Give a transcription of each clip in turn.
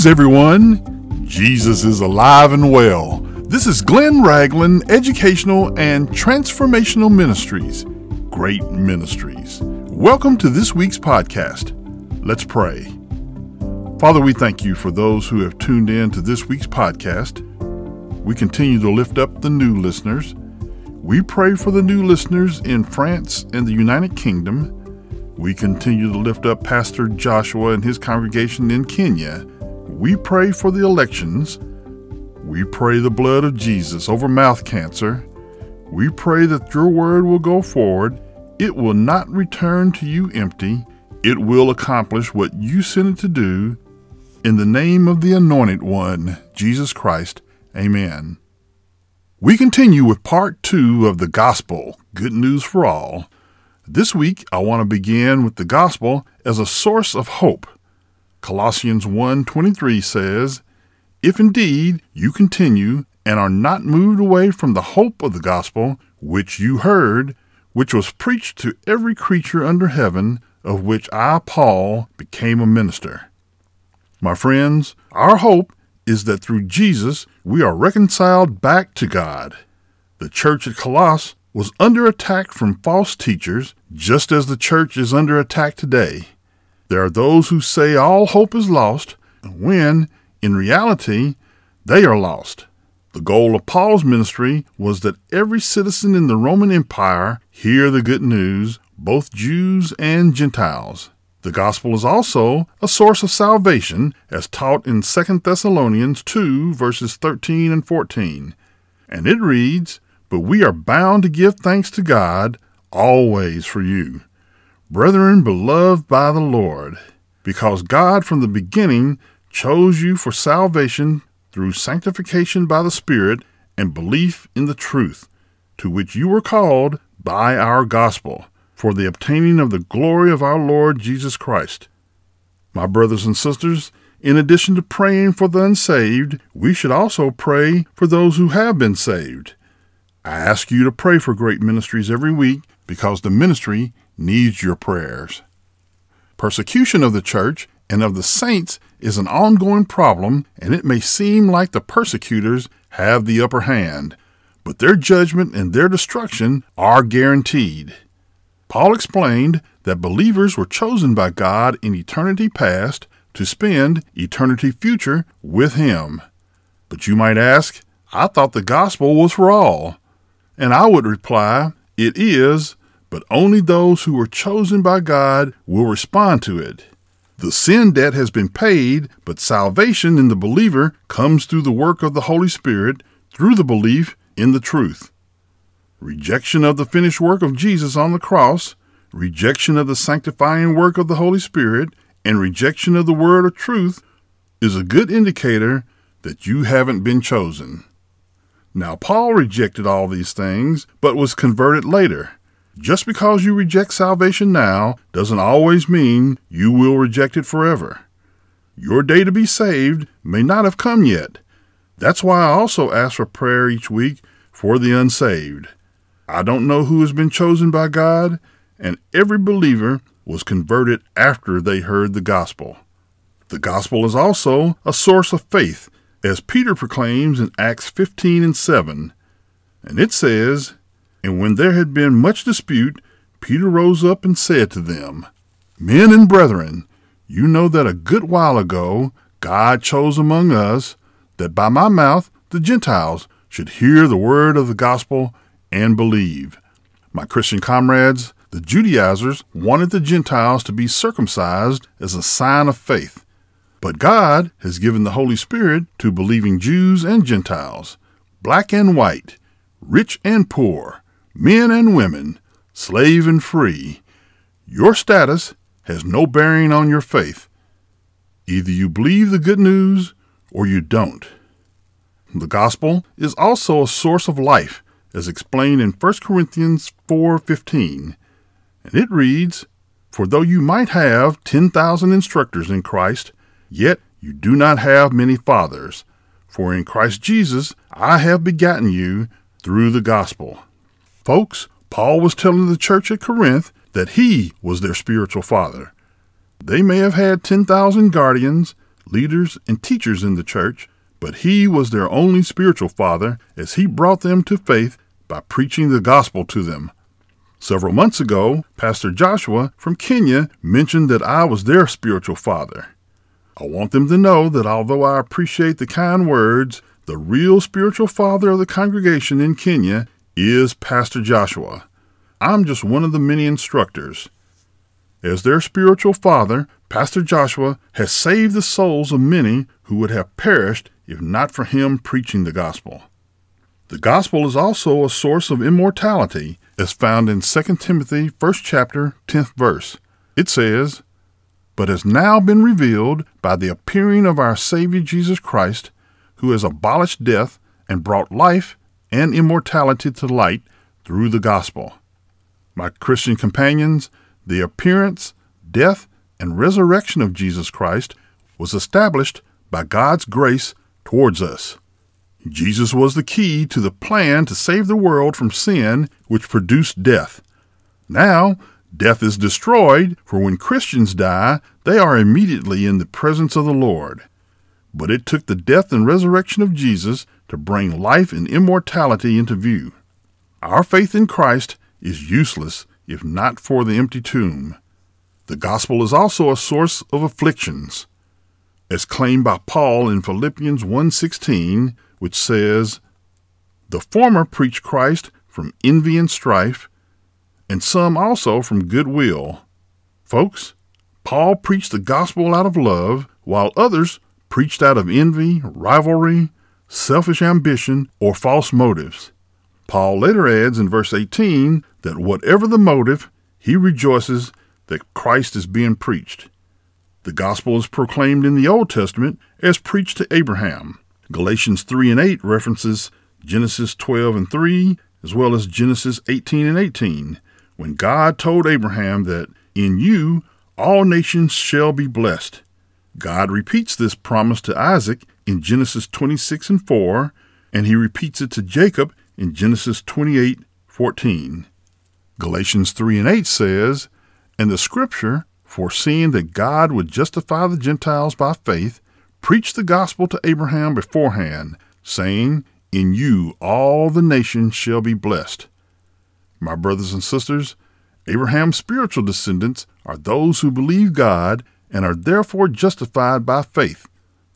news, everyone! Jesus is alive and well. This is Glenn Ragland, Educational and Transformational Ministries. Great Ministries. Welcome to this week's podcast. Let's pray. Father, we thank you for those who have tuned in to this week's podcast. We continue to lift up the new listeners. We pray for the new listeners in France and the United Kingdom. We continue to lift up Pastor Joshua and his congregation in Kenya. We pray for the elections. We pray the blood of Jesus over mouth cancer. We pray that your word will go forward. It will not return to you empty. It will accomplish what you sent it to do. In the name of the Anointed One, Jesus Christ, amen. We continue with part two of the Gospel, Good News for All. This week, I want to begin with the gospel as a source of hope. Colossians 1:23 says, "If indeed you continue and are not moved away from the hope of the gospel which you heard, which was preached to every creature under heaven, of which I, Paul, became a minister." My friends, our hope is that through Jesus we are reconciled back to God. The church at Colossus was under attack from false teachers, just as the church is under attack today. There are those who say all hope is lost, when, in reality, they are lost. The goal of Paul's ministry was that every citizen in the Roman Empire hear the good news, both Jews and Gentiles. The gospel is also a source of salvation, as taught in 2 Thessalonians 2, verses 13 and 14. And it reads, but we are bound to give thanks to God always for you, brethren beloved by the Lord, because God from the beginning chose you for salvation through sanctification by the Spirit and belief in the truth, to which you were called by our gospel, for the obtaining of the glory of our Lord Jesus Christ. My brothers and sisters, in addition to praying for the unsaved, we should also pray for those who have been saved. I ask you to pray for Great Ministries every week because the ministry needs your prayers. Persecution of the church and of the saints is an ongoing problem, and it may seem like the persecutors have the upper hand, but their judgment and their destruction are guaranteed. Paul explained that believers were chosen by God in eternity past to spend eternity future with Him. But you might ask, I thought the gospel was for all. And I would reply, It is, but only those who were chosen by God will respond to it. The sin debt has been paid, but salvation in the believer comes through the work of the Holy Spirit through the belief in the truth. Rejection of the finished work of Jesus on the cross, rejection of the sanctifying work of the Holy Spirit, and rejection of the word of truth is a good indicator that you haven't been chosen. Now, Paul rejected all these things, but was converted later. Just because you reject salvation now doesn't always mean you will reject it forever. Your day to be saved may not have come yet. That's why I also ask for prayer each week for the unsaved. I don't know who has been chosen by God, and every believer was converted after they heard the gospel. The gospel is also a source of faith as Peter proclaims in Acts 15 and 7. And it says, And when there had been much dispute, Peter rose up and said to them, Men and brethren, you know that a good while ago God chose among us that by my mouth the Gentiles should hear the word of the gospel and believe. My Christian comrades, the Judaizers wanted the Gentiles to be circumcised as a sign of faith. But God has given the Holy Spirit to believing Jews and Gentiles, black and white, rich and poor, men and women, slave and free. Your status has no bearing on your faith. Either you believe the good news or you don't. The gospel is also a source of life, as explained in 1 Corinthians 4:15. And it reads, "For though you might have 10,000 instructors in Christ, Yet you do not have many fathers, for in Christ Jesus I have begotten you through the gospel. Folks, Paul was telling the church at Corinth that he was their spiritual father. They may have had 10,000 guardians, leaders, and teachers in the church, but he was their only spiritual father as he brought them to faith by preaching the gospel to them. Several months ago, Pastor Joshua from Kenya mentioned that I was their spiritual father. I want them to know that although I appreciate the kind words, the real spiritual father of the congregation in Kenya is Pastor Joshua. I'm just one of the many instructors. As their spiritual father, Pastor Joshua has saved the souls of many who would have perished if not for him preaching the gospel. The gospel is also a source of immortality, as found in 2 Timothy 1st chapter 10th verse. It says, "But has now been revealed by the appearing of our Savior Jesus Christ, who has abolished death and brought life and immortality to light through the gospel." My Christian companions, the appearance, death, and resurrection of Jesus Christ was established by God's grace towards us. Jesus was the key to the plan to save the world from sin, which produced death. Now, death is destroyed, for when Christians die, they are immediately in the presence of the Lord. But it took the death and resurrection of Jesus to bring life and immortality into view. Our faith in Christ is useless if not for the empty tomb. The gospel is also a source of afflictions, as claimed by Paul in Philippians 1:16, which says, "The former preach Christ from envy and strife, and some also from goodwill." Folks, Paul preached the gospel out of love, while others preached out of envy, rivalry, selfish ambition, or false motives. Paul later adds in verse 18 that whatever the motive, he rejoices that Christ is being preached. The gospel is proclaimed in the Old Testament as preached to Abraham. Galatians 3 and 8 references Genesis 12 and 3, as well as Genesis 18 and 18, when God told Abraham that in you all nations shall be blessed. God repeats this promise to Isaac in Genesis 26 and 4, and he repeats it to Jacob in Genesis 28:14. Galatians 3 and 8 says, And the scripture, foreseeing that God would justify the Gentiles by faith, preached the gospel to Abraham beforehand, saying, In you all the nations shall be blessed. My brothers and sisters, Abraham's spiritual descendants are those who believe God and are therefore justified by faith,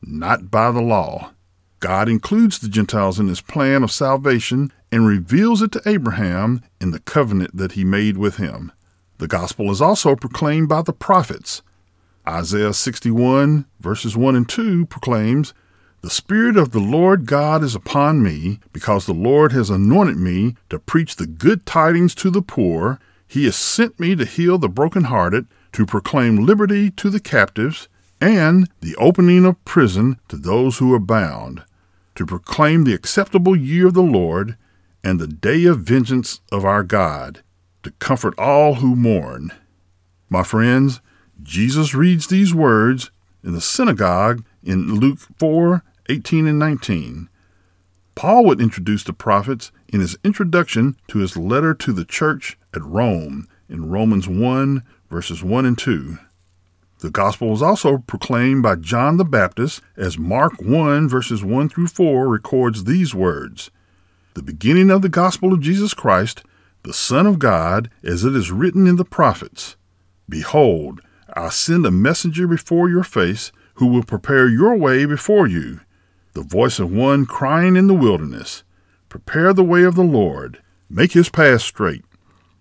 not by the law. God includes the Gentiles in his plan of salvation and reveals it to Abraham in the covenant that he made with him. The gospel is also proclaimed by the prophets. Isaiah 61, verses 1 and 2 proclaims, The Spirit of the Lord God is upon me, because the Lord has anointed me to preach the good tidings to the poor. He has sent me to heal the brokenhearted, to proclaim liberty to the captives, and the opening of prison to those who are bound to proclaim the acceptable year of the Lord and the day of vengeance of our God, to comfort all who mourn. My friends, Jesus reads these words in the synagogue in Luke 4 18 and 19. Paul would introduce the prophets in his introduction to his letter to the church at Rome in Romans 1 verses 1 and 2. The gospel was also proclaimed by John the Baptist, as Mark 1 verses 1 through 4 records these words The beginning of the gospel of Jesus Christ, the Son of God, as it is written in the prophets Behold, I send a messenger before your face, who will prepare your way before you. The voice of one crying in the wilderness, Prepare the way of the Lord, make his path straight.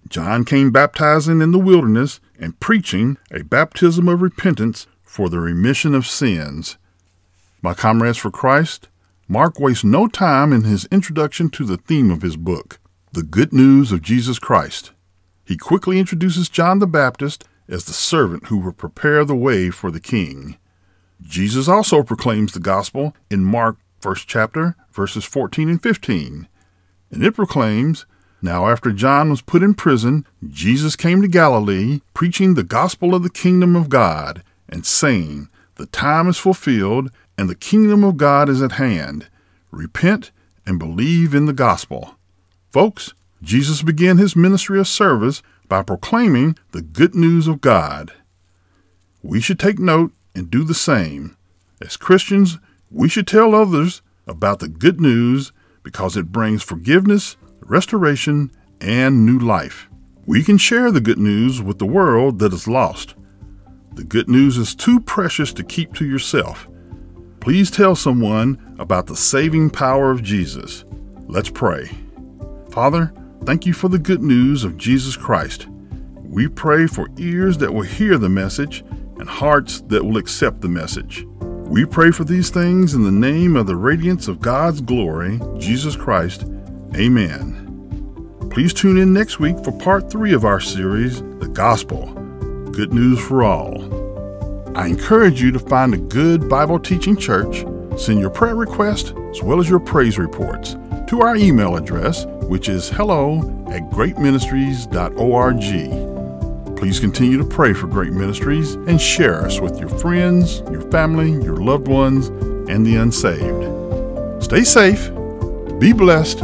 John came baptizing in the wilderness and preaching a baptism of repentance for the remission of sins. My comrades for Christ, Mark wastes no time in his introduction to the theme of his book, the good news of Jesus Christ. He quickly introduces John the Baptist as the servant who will prepare the way for the king. Jesus also proclaims the gospel in Mark first chapter verses 14 and 15. And it proclaims, now, after John was put in prison, Jesus came to Galilee, preaching the gospel of the kingdom of God, and saying, The time is fulfilled, and the kingdom of God is at hand. Repent and believe in the gospel. Folks, Jesus began his ministry of service by proclaiming the good news of God. We should take note and do the same. As Christians, we should tell others about the good news because it brings forgiveness, restoration, and new life. We can share the good news with the world that is lost. The good news is too precious to keep to yourself. Please tell someone about the saving power of Jesus. Let's pray. Father, thank you for the good news of Jesus Christ. We pray for ears that will hear the message and hearts that will accept the message. We pray for these things in the name of the radiance of God's glory, Jesus Christ. Amen. Please tune in next week for part three of our series, The Gospel Good News for All. I encourage you to find a good Bible teaching church, send your prayer request as well as your praise reports to our email address, which is hello at greatministries.org. Please continue to pray for Great Ministries and share us with your friends, your family, your loved ones, and the unsaved. Stay safe, be blessed,